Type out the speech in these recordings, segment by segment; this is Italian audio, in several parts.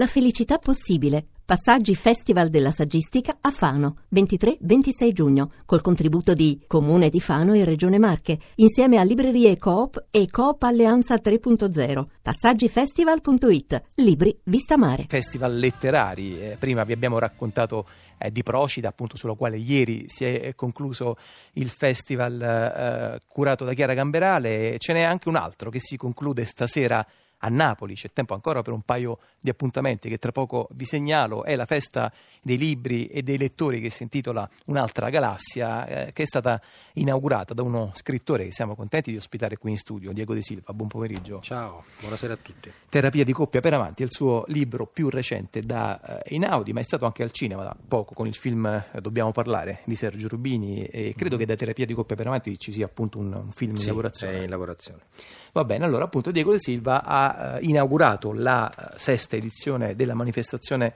La felicità possibile. Passaggi Festival della Saggistica a Fano, 23-26 giugno, col contributo di Comune di Fano e Regione Marche, insieme a Librerie Coop e Coop Alleanza 3.0. Passaggifestival.it. Libri Vista Mare. Festival letterari. Eh, prima vi abbiamo raccontato eh, di Procida, appunto sulla quale ieri si è concluso il festival eh, curato da Chiara Gamberale. Ce n'è anche un altro che si conclude stasera a Napoli, c'è tempo ancora per un paio di appuntamenti che tra poco vi segnalo, è la festa dei libri e dei lettori che si intitola Un'altra galassia, eh, che è stata inaugurata da uno scrittore che siamo contenti di ospitare qui in studio, Diego De Silva. Buon pomeriggio. Ciao, buonasera a tutti. Terapia di coppia per avanti è il suo libro più recente da eh, Inaudi, ma è stato anche al cinema da poco con il film eh, Dobbiamo parlare di Sergio Rubini e credo mm. che da Terapia di coppia per avanti ci sia appunto un, un film sì, in lavorazione. È in lavorazione. Va bene, allora appunto Diego De Silva ha eh, inaugurato la eh, sesta edizione della manifestazione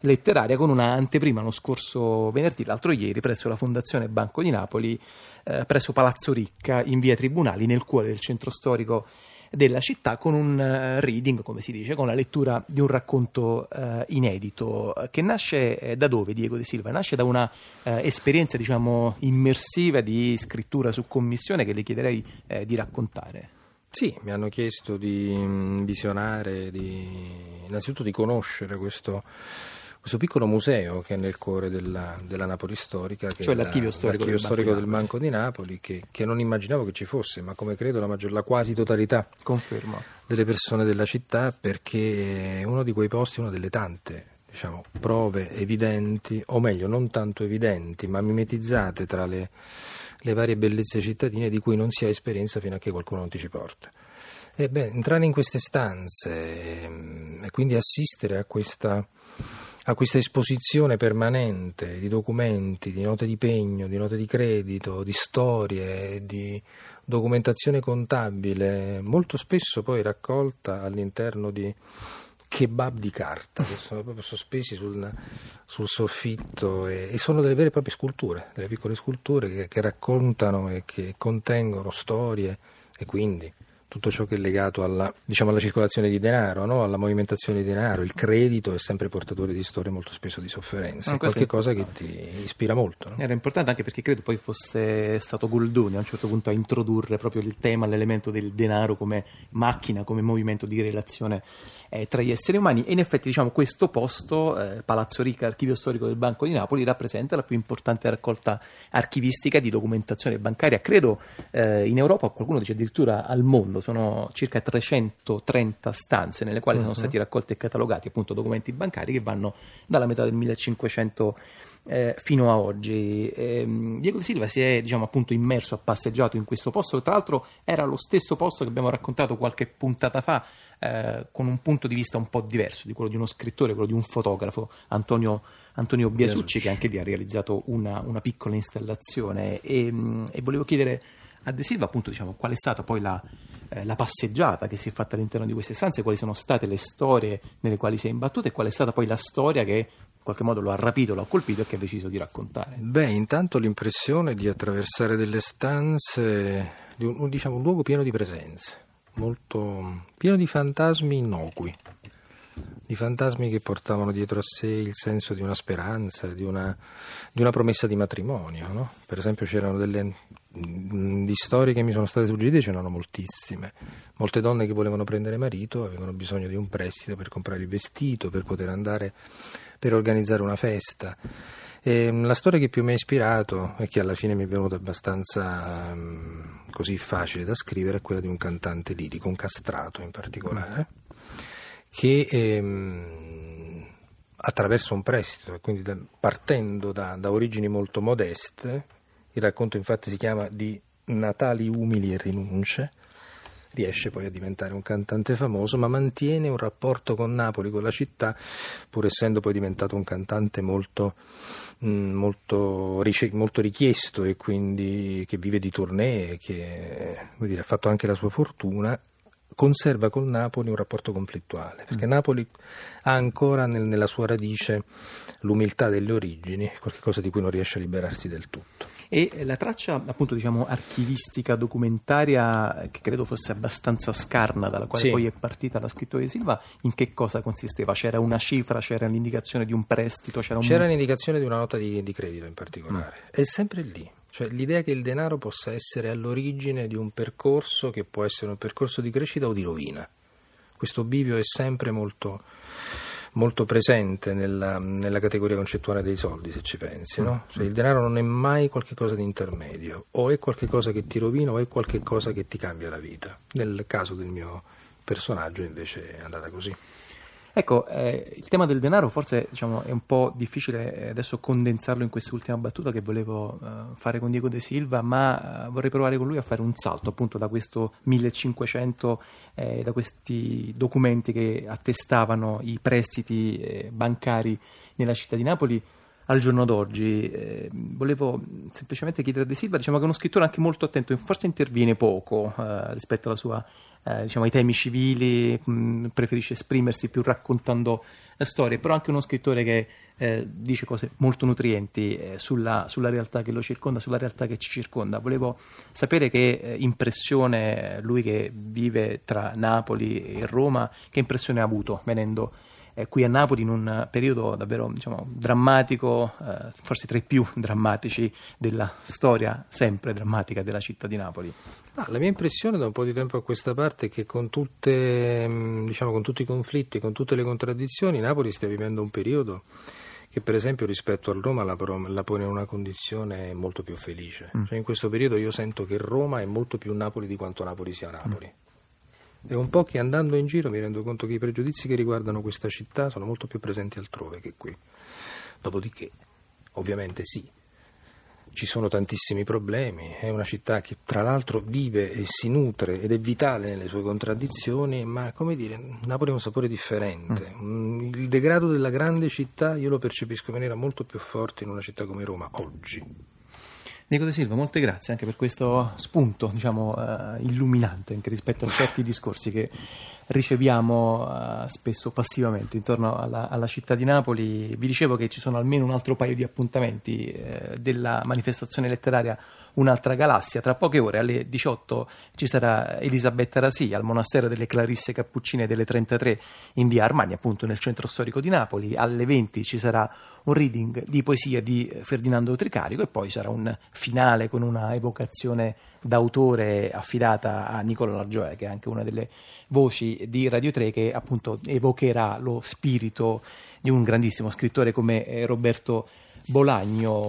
letteraria con una anteprima lo scorso venerdì, l'altro ieri, presso la Fondazione Banco di Napoli, eh, presso Palazzo Ricca, in via Tribunali, nel cuore del centro storico della città, con un uh, reading, come si dice, con la lettura di un racconto uh, inedito, che nasce eh, da dove, Diego De Silva? Nasce da una esperienza, diciamo, immersiva di scrittura su commissione che le chiederei di raccontare. Sì, mi hanno chiesto di mm, visionare, di, innanzitutto di conoscere questo, questo, piccolo museo che è nel cuore della, della Napoli storica, che cioè l'archivio storico, l'archivio del, storico Banco del, Banco di Napoli, che, che, non immaginavo che ci fosse, ma come credo la, maggior, la quasi totalità Confermo. delle persone della città, perché è uno di quei posti, una delle tante diciamo, prove evidenti, o meglio, non tanto evidenti, ma mimetizzate tra le le varie bellezze cittadine di cui non si ha esperienza fino a che qualcuno non ti ci porta. E beh, entrare in queste stanze ehm, e quindi assistere a questa, a questa esposizione permanente di documenti, di note di pegno, di note di credito, di storie, di documentazione contabile, molto spesso poi raccolta all'interno di kebab di carta che sono proprio sospesi sul, sul soffitto e, e, sono delle vere e proprie sculture, delle piccole sculture che, che raccontano e che contengono storie e quindi tutto ciò che è legato alla, diciamo, alla circolazione di denaro, no? alla movimentazione di denaro. Il credito è sempre portatore di storie molto spesso di sofferenza, no, qualche cosa che ti ispira molto. No? Era importante anche perché credo poi fosse stato Goldoni a un certo punto a introdurre proprio il tema, l'elemento del denaro come macchina, come movimento di relazione eh, tra gli esseri umani e in effetti diciamo, questo posto, eh, Palazzo Rica, archivio storico del Banco di Napoli, rappresenta la più importante raccolta archivistica di documentazione bancaria, credo eh, in Europa, qualcuno dice addirittura al mondo sono circa 330 stanze nelle quali uh-huh. sono mhm. stati raccolti e catalogati appunto documenti bancari che vanno dalla metà del 1500 eh, fino a oggi. Eh, Diego De Silva si è diciamo, appunto immerso, ha passeggiato in questo posto, tra l'altro era lo stesso posto che abbiamo raccontato qualche puntata fa, eh, con un punto di vista un po' diverso di quello di uno scrittore, quello di un fotografo, Antonio, Antonio Biasucci, che anche lì ha realizzato una, una piccola installazione. E, e volevo chiedere a De Silva appunto diciamo, qual è stata poi la eh, la passeggiata che si è fatta all'interno di queste stanze, quali sono state le storie nelle quali si è imbattuto e qual è stata poi la storia che in qualche modo lo ha rapito, lo ha colpito e che ha deciso di raccontare. Beh, intanto l'impressione di attraversare delle stanze, di un, diciamo, un luogo pieno di presenze, molto pieno di fantasmi innocui di fantasmi che portavano dietro a sé il senso di una speranza, di una, di una promessa di matrimonio. No? Per esempio c'erano delle di storie che mi sono state suggerite c'erano moltissime. Molte donne che volevano prendere marito avevano bisogno di un prestito per comprare il vestito, per poter andare per organizzare una festa. E mm, la storia che più mi ha ispirato e che alla fine mi è venuta abbastanza um, così facile da scrivere è quella di un cantante lirico, un castrato in particolare che ehm, attraverso un prestito, quindi da, partendo da, da origini molto modeste, il racconto infatti si chiama di Natali umili e rinunce, riesce poi a diventare un cantante famoso, ma mantiene un rapporto con Napoli, con la città, pur essendo poi diventato un cantante molto, mm, molto, molto richiesto e quindi che vive di tournée, che dire, ha fatto anche la sua fortuna conserva con Napoli un rapporto conflittuale, perché mm. Napoli ha ancora nel, nella sua radice l'umiltà delle origini, qualcosa di cui non riesce a liberarsi del tutto. E la traccia appunto diciamo archivistica documentaria che credo fosse abbastanza scarna dalla quale Sì. poi è partita la scrittura di Silva, in che cosa consisteva? C'era una cifra, c'era l'indicazione di un prestito, c'era un C'era l'indicazione di una nota di, di credito in particolare. È sempre lì. Cioè, l'idea che il denaro possa essere all'origine di un percorso che può essere un percorso di crescita o di rovina. Questo bivio è sempre molto, molto presente nella, nella categoria concettuale dei soldi, se ci pensi. No? Cioè, il denaro non è mai qualcosa di intermedio, o è qualcosa che ti rovina o è qualcosa che ti cambia la vita. Nel caso del mio personaggio invece è andata così. Ecco, eh, il tema del denaro forse diciamo, è un po' difficile eh, adesso condensarlo in quest'ultima battuta che volevo eh, fare con Diego De Silva, ma eh, vorrei provare con lui a fare un salto appunto da questo 1500, eh, da questi documenti che attestavano i prestiti eh, bancari nella città di Napoli al giorno d'oggi. Eh, volevo semplicemente chiedere a De Silva, diciamo che è uno scrittore anche molto attento, forse interviene poco eh, rispetto alla sua, eh, diciamo, ai temi civili, mh, preferisce esprimersi più raccontando eh, storie, però anche uno scrittore che eh, dice cose molto nutrienti eh, sulla, sulla realtà che lo circonda, sulla realtà che ci circonda. Volevo sapere che impressione lui che vive tra Napoli e Roma, che impressione ha avuto venendo eh, qui a Napoli in un periodo davvero diciamo, drammatico, eh, forse tra i più drammatici della storia sempre drammatica della città di Napoli. Ah, la mia impressione da un po' di tempo a questa parte è che con, tutte, mh, diciamo, con tutti i conflitti, con tutte le contraddizioni, Napoli stia vivendo un periodo che per esempio rispetto a Roma la, la pone in una condizione molto più felice. Cioè, in questo periodo io sento che Roma è molto più Napoli di quanto Napoli sia Napoli. È un po' che andando in giro mi rendo conto che i pregiudizi che riguardano questa città sono molto più presenti altrove che qui. Dopodiché, ovviamente sì, ci sono tantissimi problemi, è una città che tra l'altro vive e si nutre ed è vitale nelle sue contraddizioni, ma come dire, Napoli ha un sapore differente. Mm, Il degrado della grande città io lo percepisco in maniera molto più forte in una città come Roma oggi. Nico De Silva, molte grazie anche per questo spunto diciamo, eh, illuminante anche rispetto a certi discorsi che riceviamo eh, spesso passivamente intorno alla, alla città di Napoli. Vi dicevo che ci sono almeno un altro paio di appuntamenti eh, della manifestazione letteraria Un'altra galassia. Tra poche ore alle 18 ci sarà Elisabetta Rasi al monastero delle Clarisse Cappuccine delle 33 in via Armani, appunto nel centro storico di Napoli. Alle 20 ci sarà un reading di poesia di Ferdinando Tricarico e poi sarà un finale con una evocazione d'autore affidata a Nicola Largioia, che è anche una delle voci di Radio 3 che appunto evocherà lo spirito di un grandissimo scrittore come eh, Roberto Bolagno.